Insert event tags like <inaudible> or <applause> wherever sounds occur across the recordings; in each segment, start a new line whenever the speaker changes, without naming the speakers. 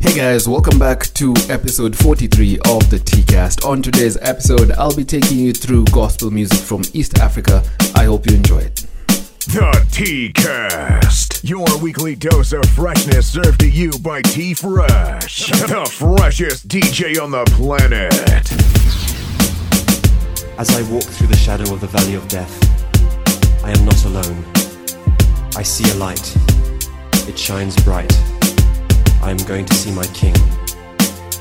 Hey guys, welcome back to episode 43 of the T-Cast. On today's episode, I'll be taking you through gospel music from East Africa. I hope you enjoy it.
The T Cast, your weekly dose of freshness served to you by T Fresh, the freshest DJ on the planet.
As I walk through the shadow of the valley of death, I am not alone. I see a light. It shines bright. I am going to see my King.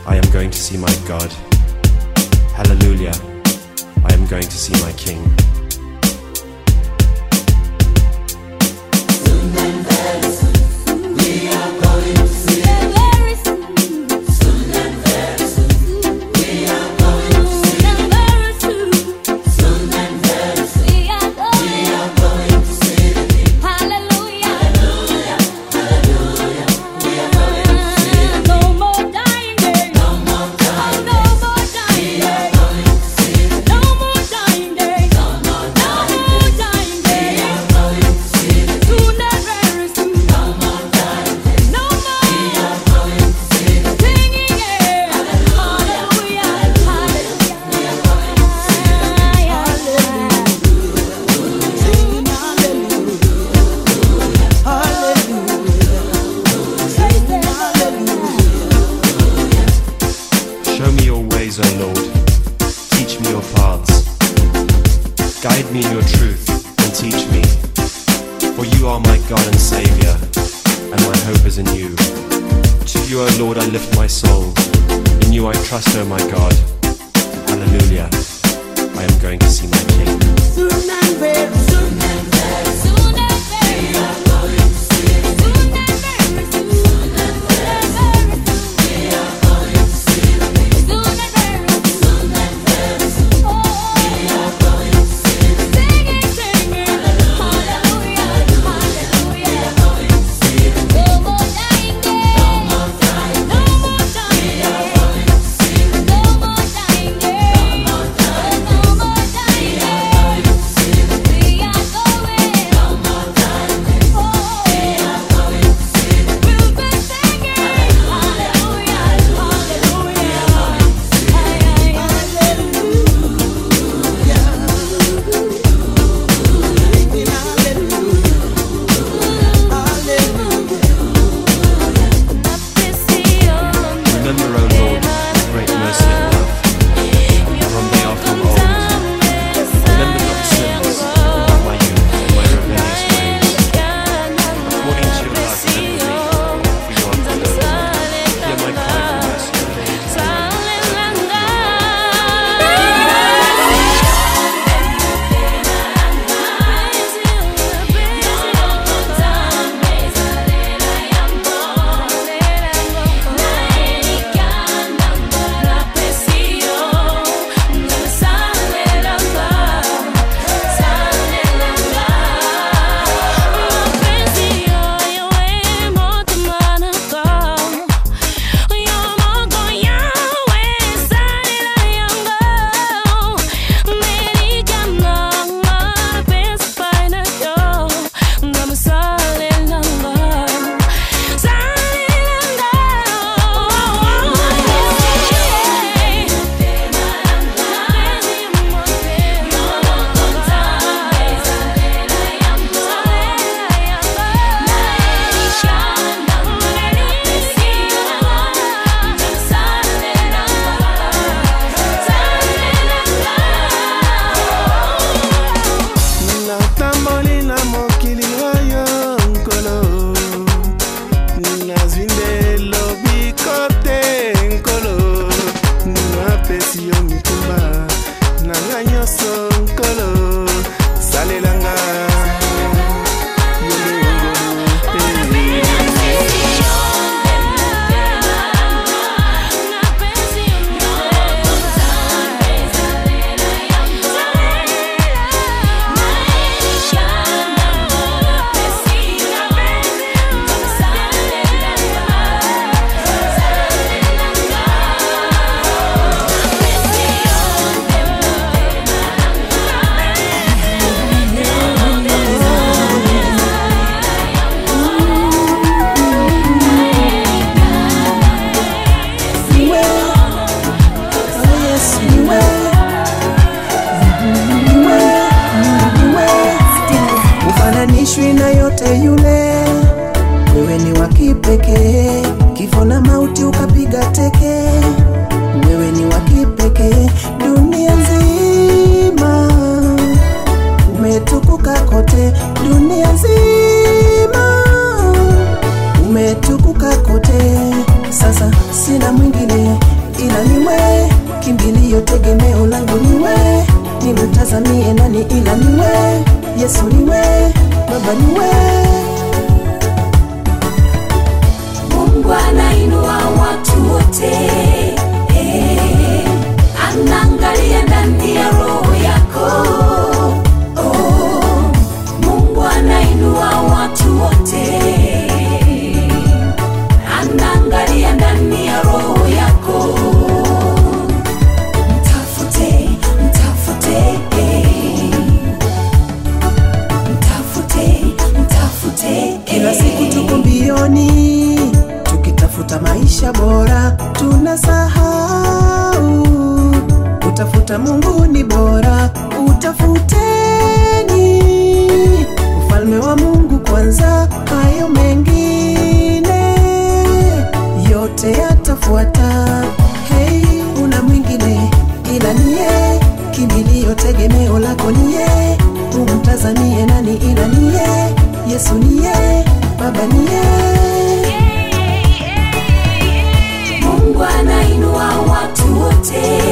I am going to see my God. Hallelujah. I am going to see my King.
yako
niye tumtazamie nani ila niye? Yesu niye baba niye.
Mungu anainua watu wote.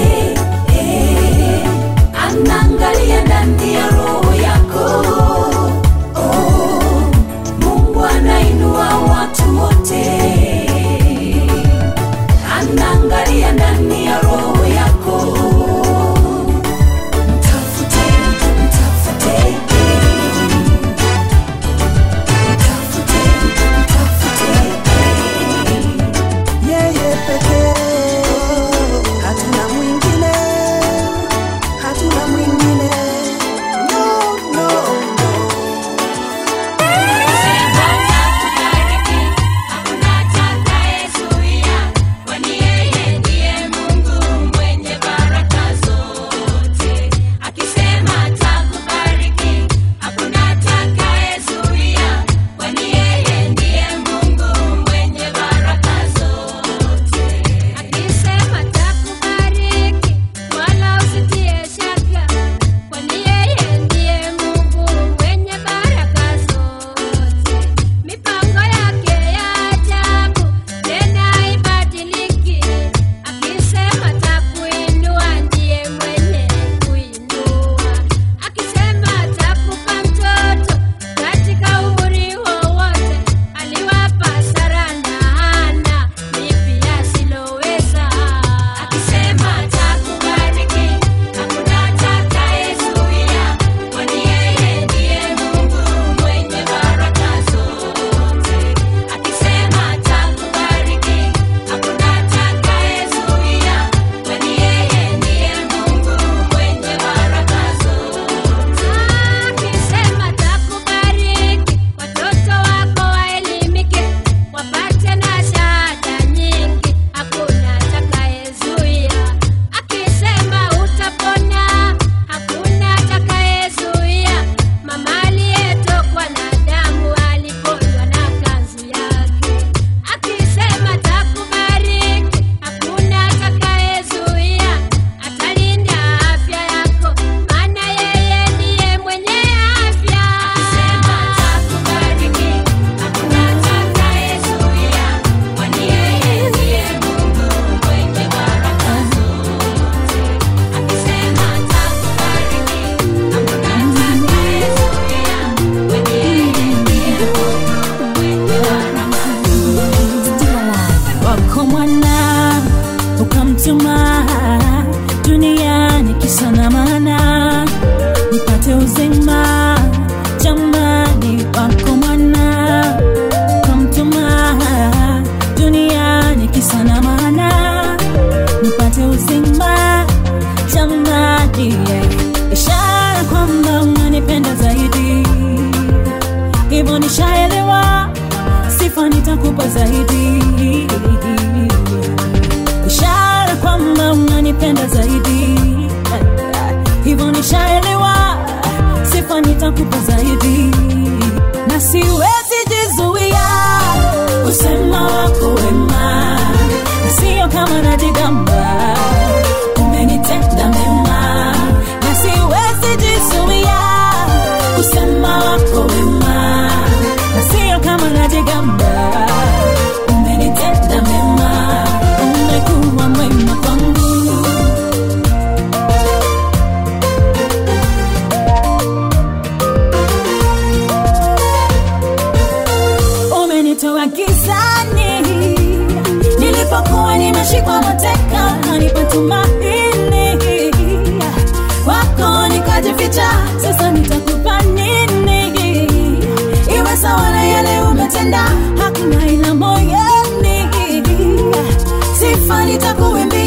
Sifa
nitakuimbia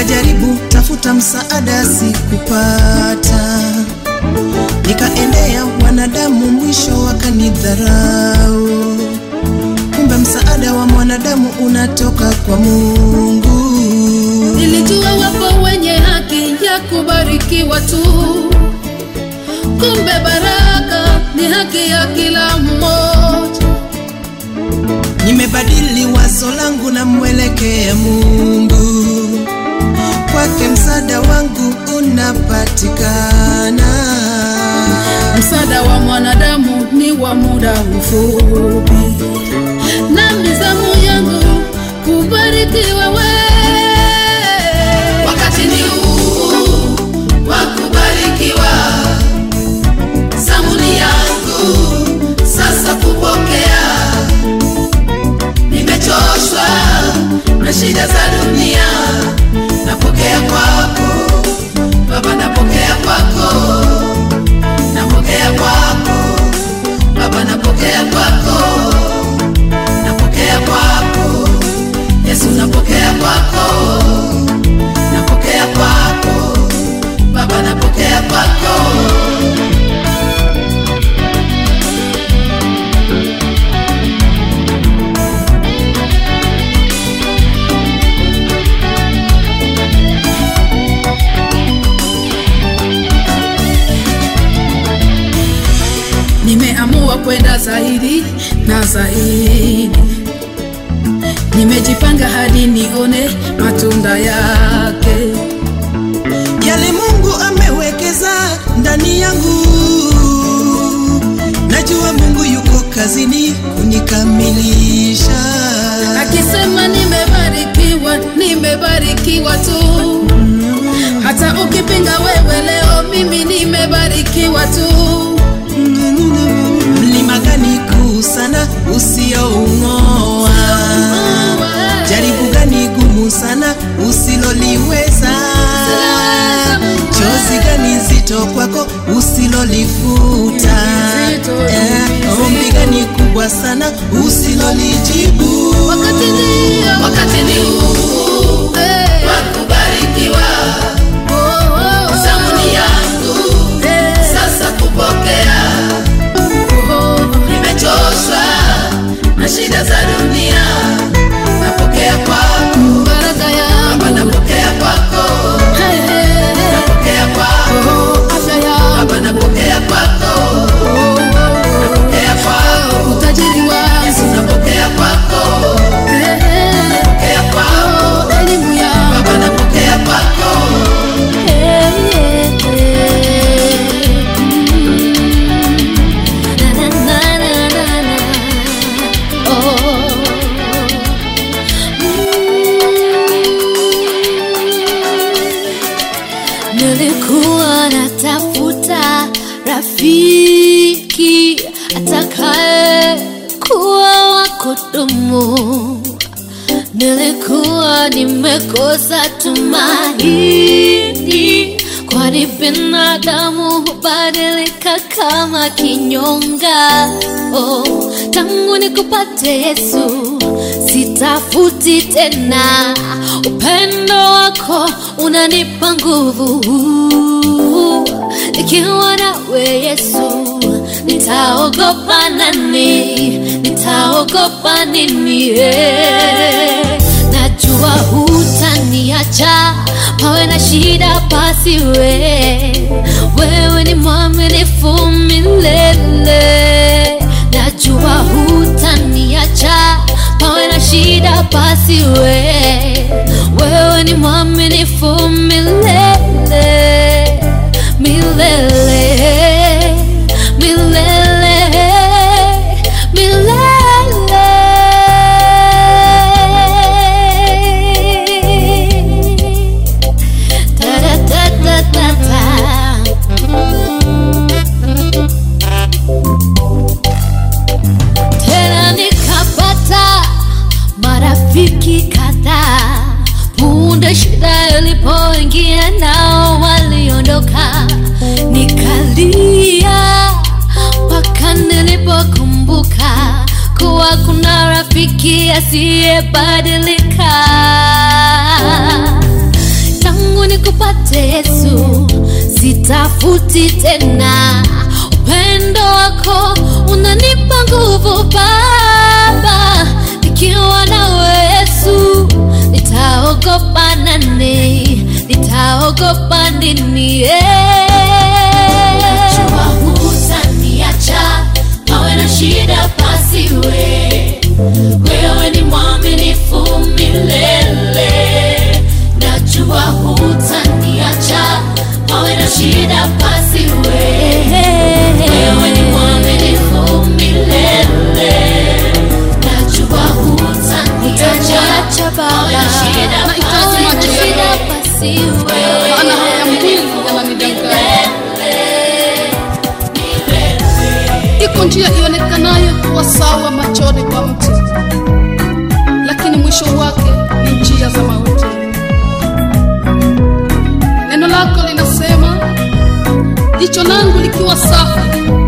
Nikajaribu tafuta msaada sikupata, nikaendea wanadamu, mwisho wakanidharau. Kumbe msaada wa mwanadamu unatoka kwa Mungu.
Nilijua wapo wenye haki ya kubarikiwa tu, kumbe baraka ni haki ya kila mmoja.
Nimebadili wazo langu na mwelekea Mungu kwake msaada wangu unapatikana.
Msaada wa mwanadamu ni wa muda mfupi, na mizamu yangu kubarikiwa wewe.
Wakati ni huu wa kubarikiwa, zamuni yangu sasa kupokea. Nimechoshwa na shida za dunia,
moi na zaidi, nimejipanga hadi nione matunda yake.
Yale Mungu amewekeza ndani yangu, najua Mungu yuko kazini kunikamilisha.
Akisema nimebarikiwa, nimebarikiwa tu. Hata ukipinga wewe leo, mimi nimebarikiwa tu.
Gani sana usioung'oa? Jaribu gani gumu sana usiloliweza? Chozi gani zito kwako usilolifuta? Eh, Ombi gani kubwa sana usilolijibu?
Wakati ni,
wakati ni huu na shida
Nimekosa tumaini, kwani binadamu hubadilika kama kinyonga. Oh, tangu nikupate Yesu sitafuti tena, upendo wako unanipa nguvu. Nikiwa nawe Yesu nitaogopa nani? Nitaogopa nini? Najua Najua hutaniacha pawe na shida pasiwe, wewe ni mwaminifu milele. Najua hutaniacha pawe na shida pasiwe, wewe ni mwaminifu
langu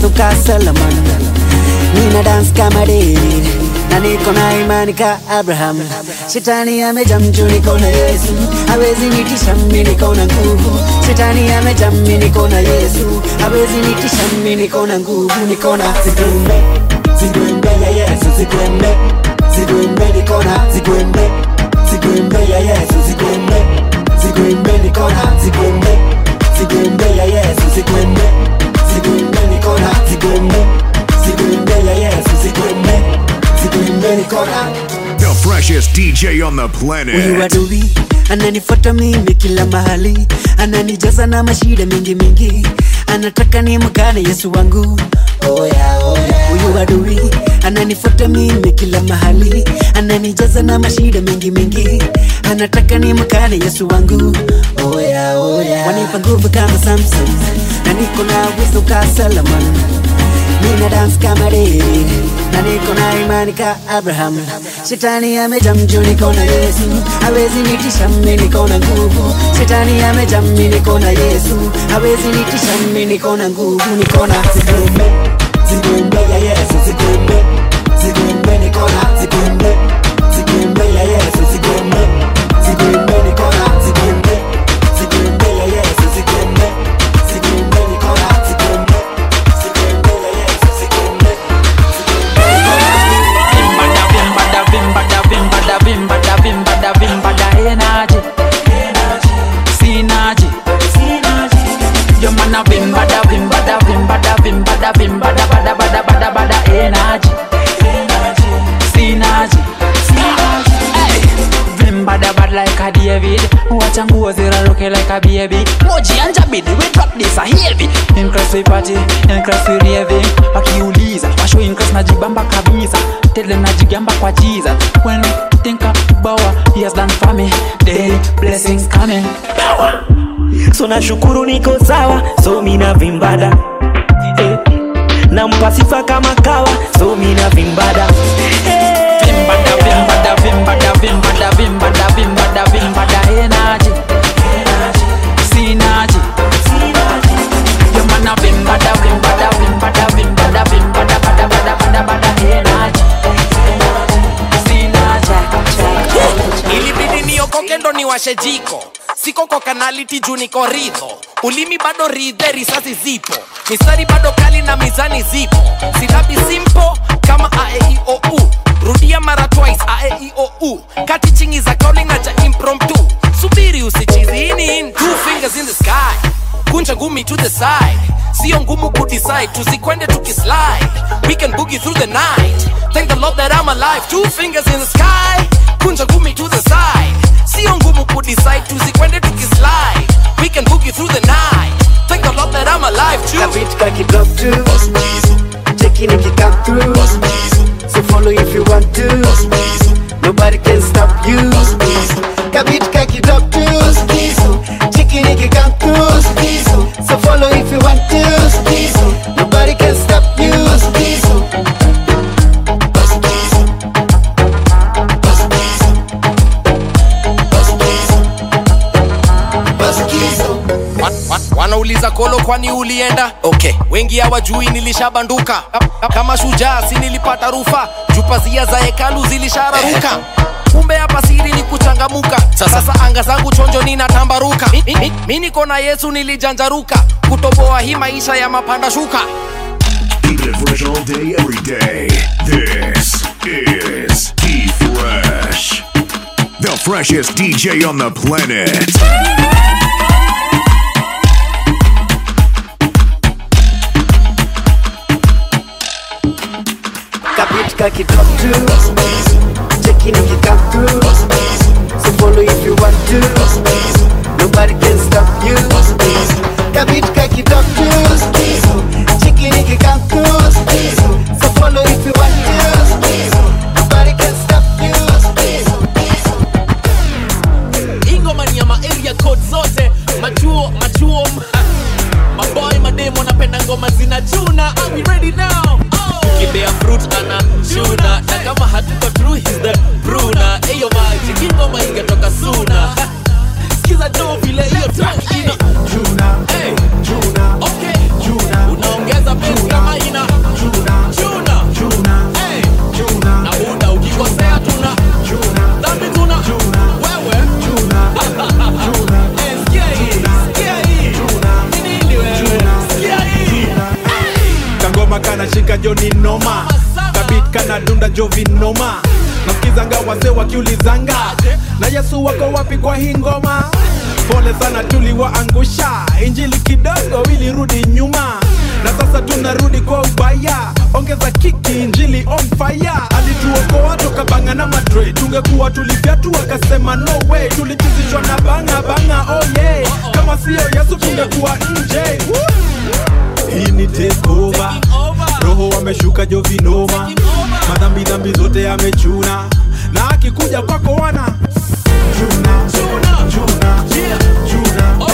niko na ka solomon nina dance kama david na niko na imani ka abraham. Shetani ameja mju niko na yesu. Hawezi nitisha mimi, niko na nguvu. Shetani ameja mimi, niko na yesu. Hawezi nitisha mimi, niko na nguvu niko na zigwembe zigwembe ya yesu zigwembe zigwembe niko na zigwembe zigwembe ya yesu zigwembe zigwembe niko na zigwembe zigwembe ya yesu zigwembe zigwembe niko na zigwembe zigwembe ya yesu zigwembe zigwembe niko
The freshest DJ on the
huyu
planet.
adui ananifuata mimi kila mahali ananijaza na mashida mingi mingi anataka ni mkane yesu wangu oh yeah, oh yeah. huyu adui ananifuata mimi kila mahali ananijaza na mashida mingi mingi anataka ni mkane yesu wangu oh yeah, oh yeah. wanipa nguvu kama samson na niko na wisdom ka solomon. Nina dance kama David. Na niko na imani ka Abraham. Shetani ameja mju, niko na Yesu, hawezi nitisha mimi, niko na nguvu. Shetani ameja mimi, niko na Yesu, hawezi nitisha mimi, niko na nguvu, niko na zigwembe, zigwembe ya Yesu, zigwembe, zigwembe, niko na
bidi we drop this a heavy in class we party in class we rave. wakiuliza washo in class najibamba kabisa. Tele najigamba kwa Jesus when I think of what he has done for me daily blessings coming.
So nashukuru niko sawa so mina vimbada. Eh. nampa sifa kama kawa so mina vimbada. Eh.
vimbada vimbada vimbada vimbada vimbada
niwashe jiko siko kwa kanaliti juu niko ridho. Ulimi bado ridhe risasi zipo. Mistari bado kali na mizani zipo. Silabi simpo kama aeiou rudia mara twice aeiou kati chingi za kauli na cha impromptu. Subiri usichizi ini in two fingers in the sky kunja ngumi to the side. Sio ngumu kudecide tusikwende tukislide we can boogie through the night. Thank the lord that i'm alive. Two fingers in the sky. Kunja ngumi to the side. Sio ngumu kudecide tusikwende tukislide we can boogie through the night. Thank the lord that i'm alive too.
Kabit kaki drop to Cheki niki come through So follow if you want to. Nobody can stop you. Kabit kaki drop to Cheki follow if you want to. Nobody can stop you.
Wa- wa- wanauliza kolo kwani ulienda? Okay. Wengi hawajui nilishabanduka. Kama shujaa si nilipata rufa. Jupazia za hekalu zilishararuka kumbe hapa siri ni kuchangamuka sasa anga zangu chonjo ninatambaruka. Mi, mi, mi, mi niko na yesu nilijanjaruka. Kutoboa hii maisha ya mapanda shuka.
Fresh all day, every day. This is T Fresh, the freshest DJ on the planet.
Kabit kaki Cheki niki come through So follow if you want to. Nobody can stop you. Kabit kaki drop to Cheki niki come through So follow if you want to. Nobody can stop you.
Ingoma ni ya maaria code zote. Machuo machuo <laughs> maboy mademo napenda ngoma zinachuna Are we ready now oh. kibea fruit ana shuna na kama hatuko true he's the bruna eyo maji kingoma ingetoka suna sikiza jo vile hiyo track ina juna hey.
Kangoma kanashika joni noma. Kabit kana dunda noma. Nasikizanga wazee wakiulizanga na yesu wako wapi kwa hii ngoma? Pole sana tuliwaangusha injili kidogo ilirudi nyuma. Na sasa tunarudi kwa ubaya. Ongeza kiki injili on fire. Alituokoa tukabanga na madre tungekuwa tulifyatu akasema no way. Tulichizishwa na banga banga oh yeah. Kama siyo yesu tungekuwa nje. Hii ni takeover roho ameshuka jovinoma. Madhambi dhambi zote amechuna. Na akikuja kwako wana chuna chuna chuna chuna chuna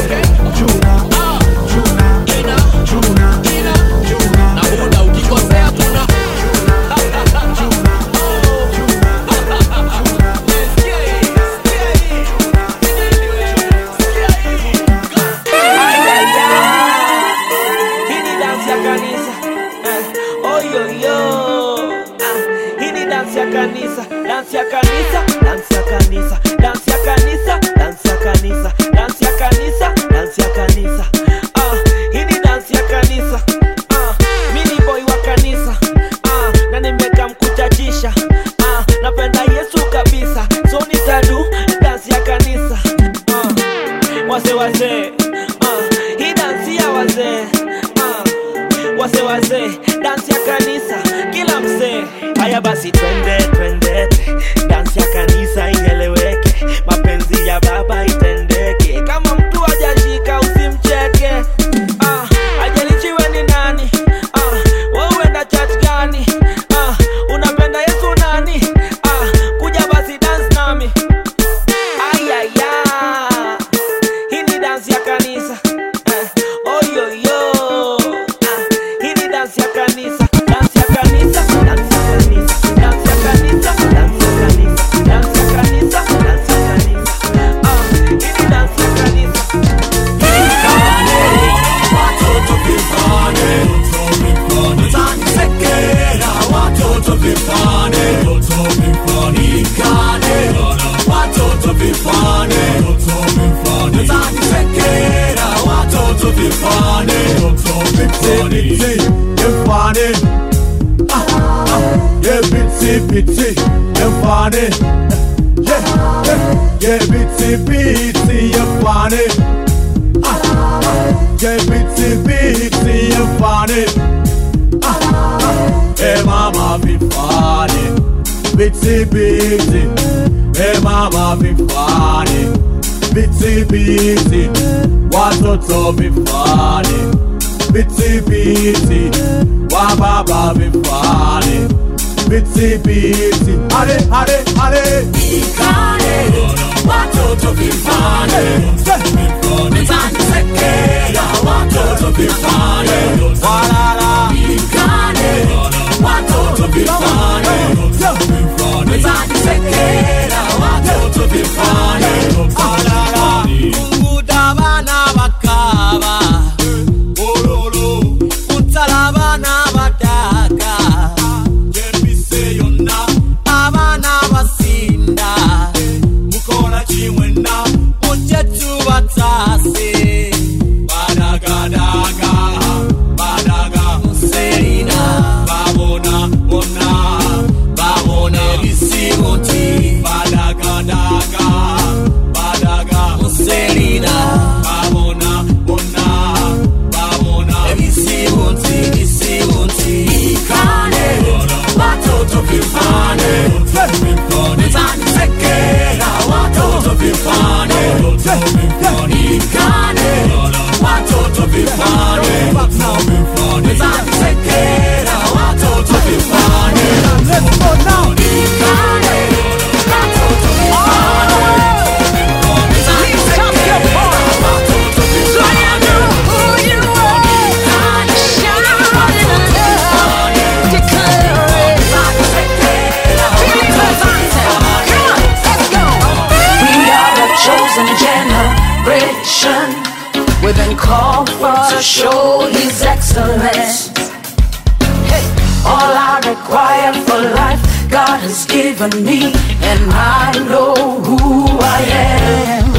for me, and I know who I am.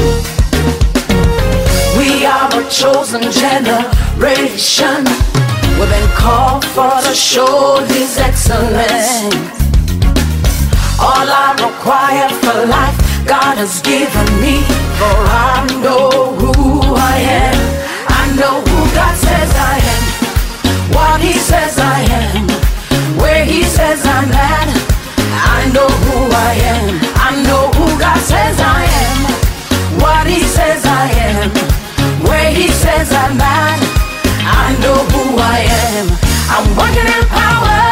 We are a chosen generation. We've been called for to show His excellence. All I require for life, God has given me, for I know he says I'm bad, I know who I am. I'm working in power.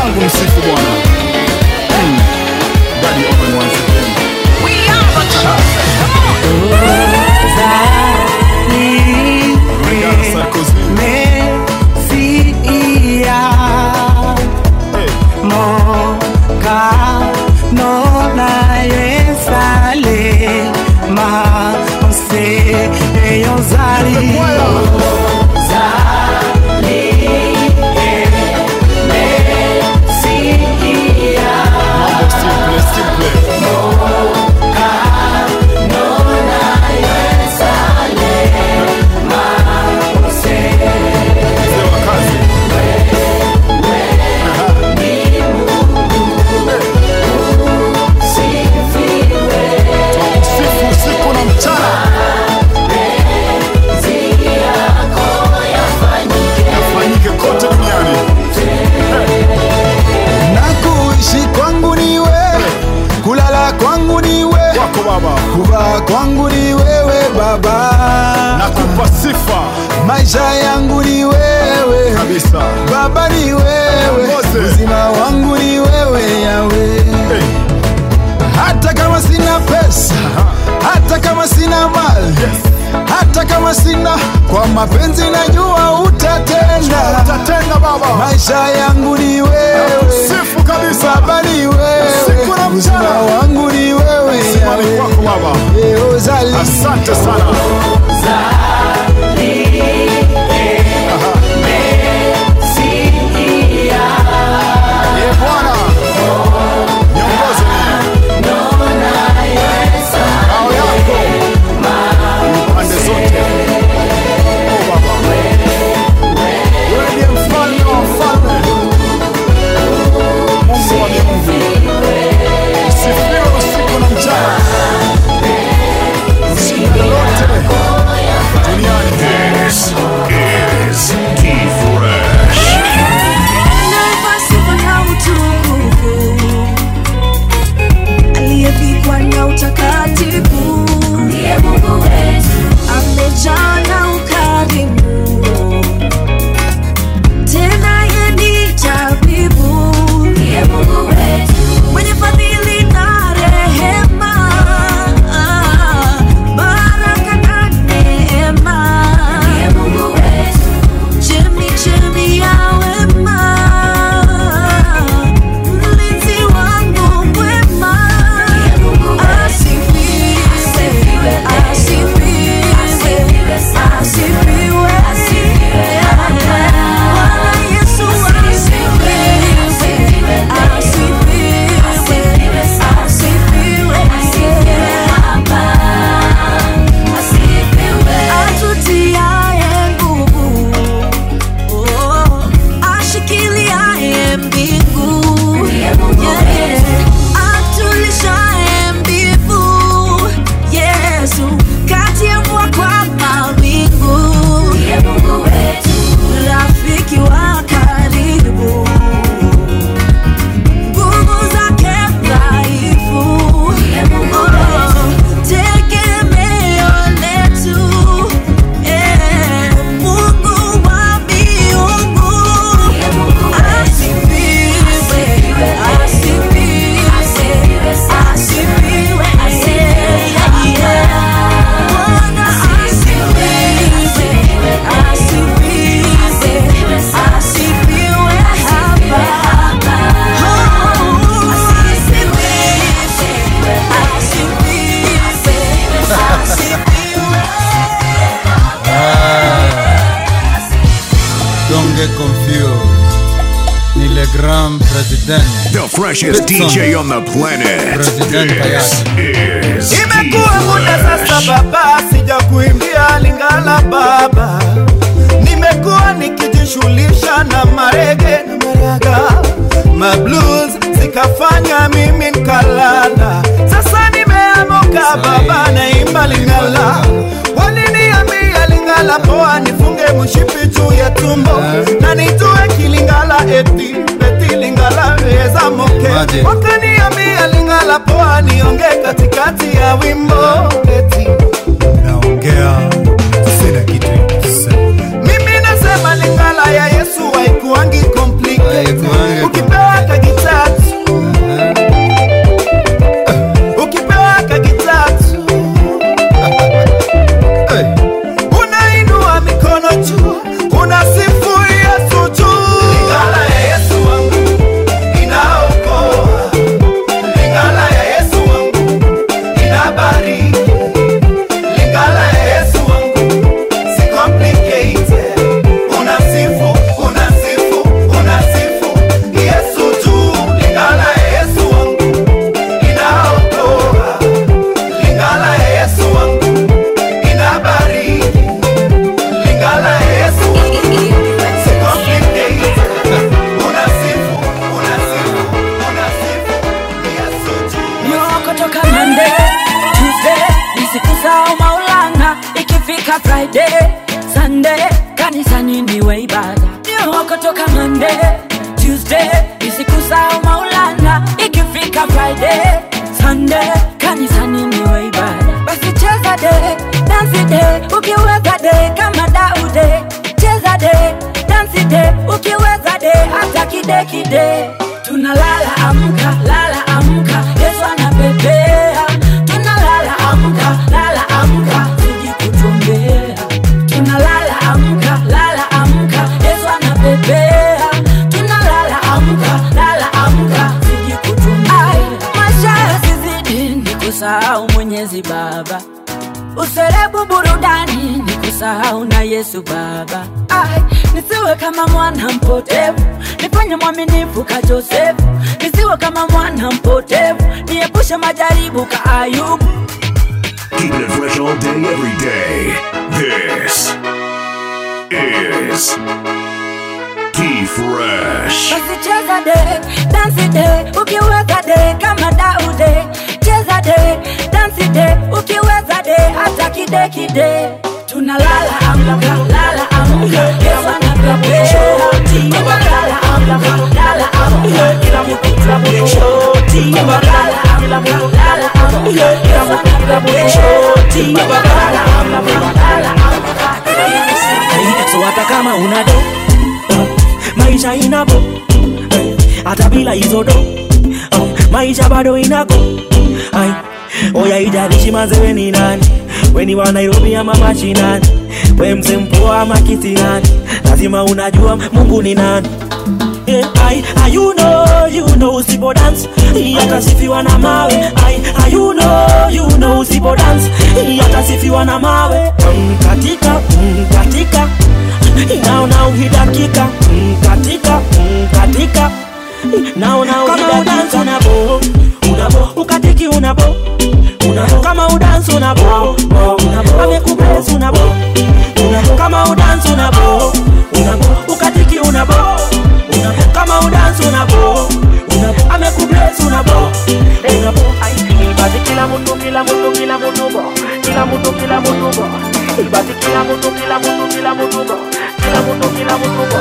Album Sinfonic. mapenzi najua utatenda,
utatenda baba.
Maisha yangu ni wewe,
sifu kabisa.
Baba, wewe.
Siku na mchana.
Wangu ni wewe, simama
kwako baba. Asante sana.
Uzali. nimekuwa nikijishughulisha na marege na maraga mablues zikafanya mimi nkalala. Sasa nimeamuka baba, naimba Lingala. Waliniambia Lingala poa, nifunge mshipi juu ya tumbo. Na nitoe kilingala eti eti Lingala weza moke, wakaniambia Lingala poa, nionge katikati ya wimbo. Userebu burudani ni kusahau na yesu baba. Ai, nisiwe kama mwana mpotevu nifanye mwaminifu ka josefu. Nisiwe kama mwana mpotevu niepushe majaribu ka ayubu.
Keep it fresh all day, every day. This is Fresh.
basi cheza de dansi de ukiweza de kama daude. Cheza de dansi de ukiweza de hata kide kide. Tunalala amka lala amka yesu anakapesha tunalala amka lala amka kila mtu tunapesha tunalala amka lala amka yesu anakapesha tunalala amka lala amka.
So hata kama una do maisha inabo eh, hata bila hizo do eh, maisha bado inako Ai, oya ijalishi manzewe ni nani weni wa nairobi ama mashinani we mse mpoa ama lazima unajua mungu ni nani Yeah, I, I, you know, you know usipo dance. Yatasifiwa na mawe. I, I, you know, you know usipo dance. Yatasifiwa na mawe. Mkatika katika mm, katika naona uhidakika mm, katika mm, katika naona uhidakika unabo. Unabo. Ukatiki unabo. Unabo. Kama udansi unabo. Unabo. Amekubless unabo. Unabo. Kama udansi unabo. Unabo. Ukatiki unabo unabo kama udansi unabo. Unabo. Amekubless unabo. Unabo. Ai basi kila mtu kila mtu kila mtu bo. Kila mtu kila mtu bo. Basi kila mtu kila mtu kila mtu bo. Kila mtu kila mtu bo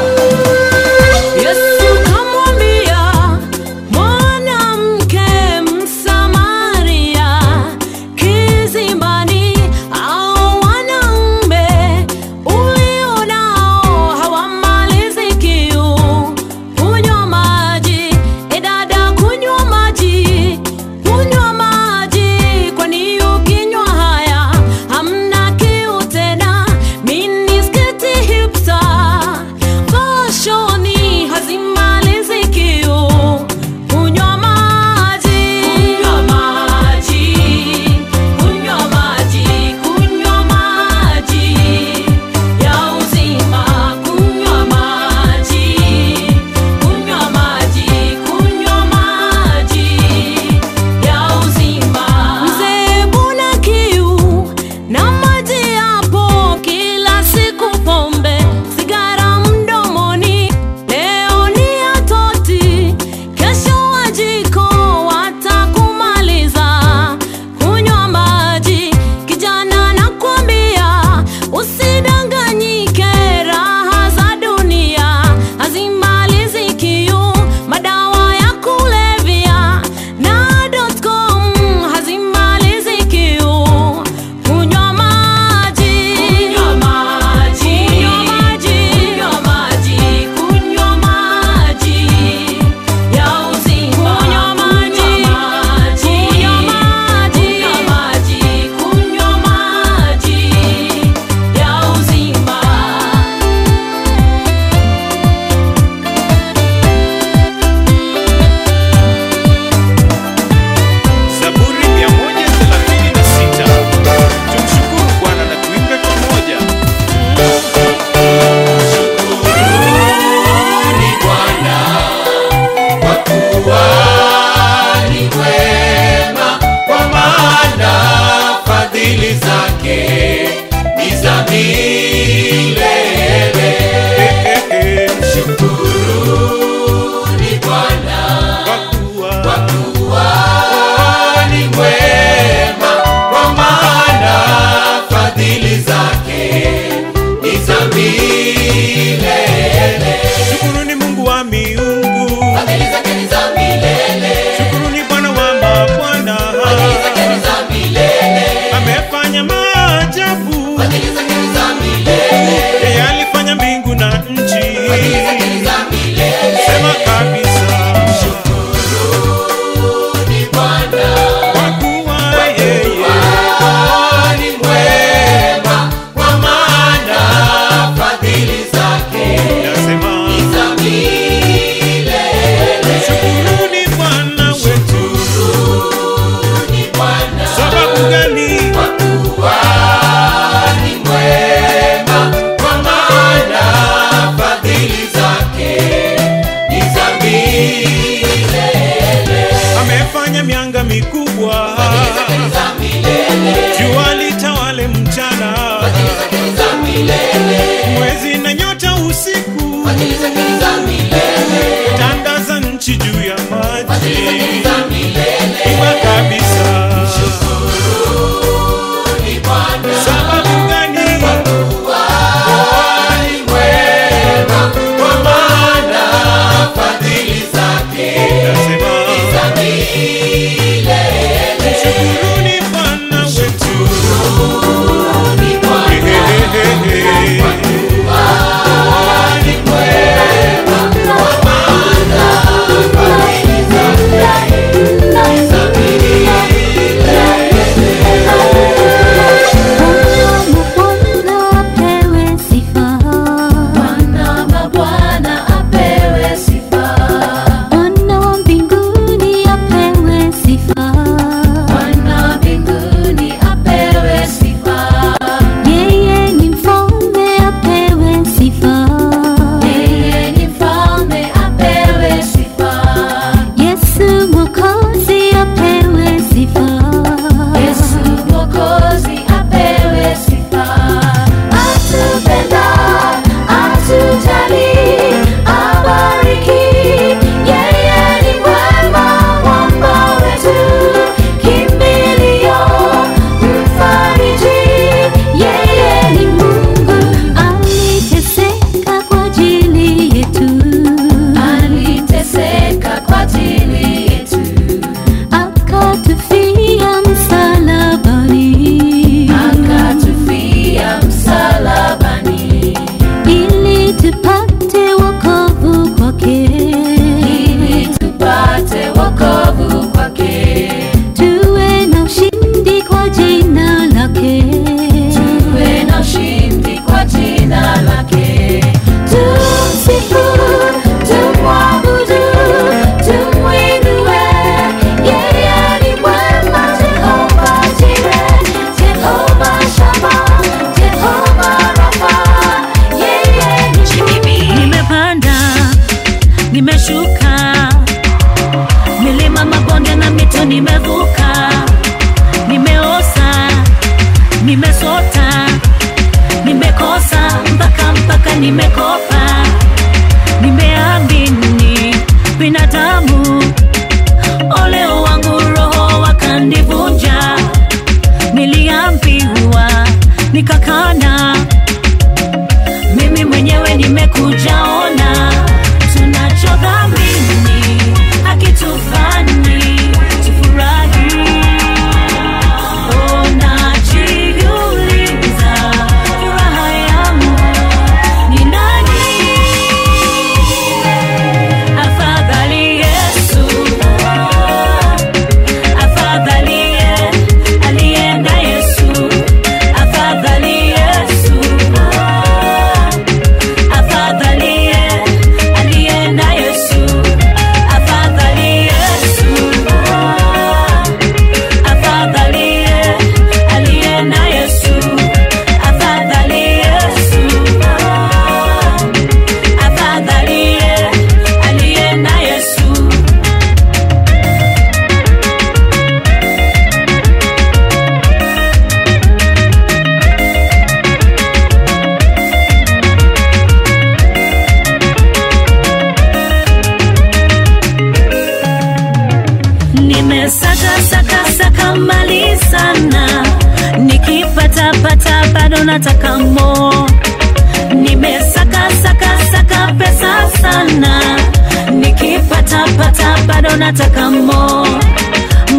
nitakamo.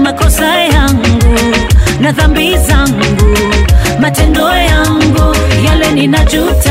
Makosa yangu na dhambi zangu, matendo yangu yale ninajuta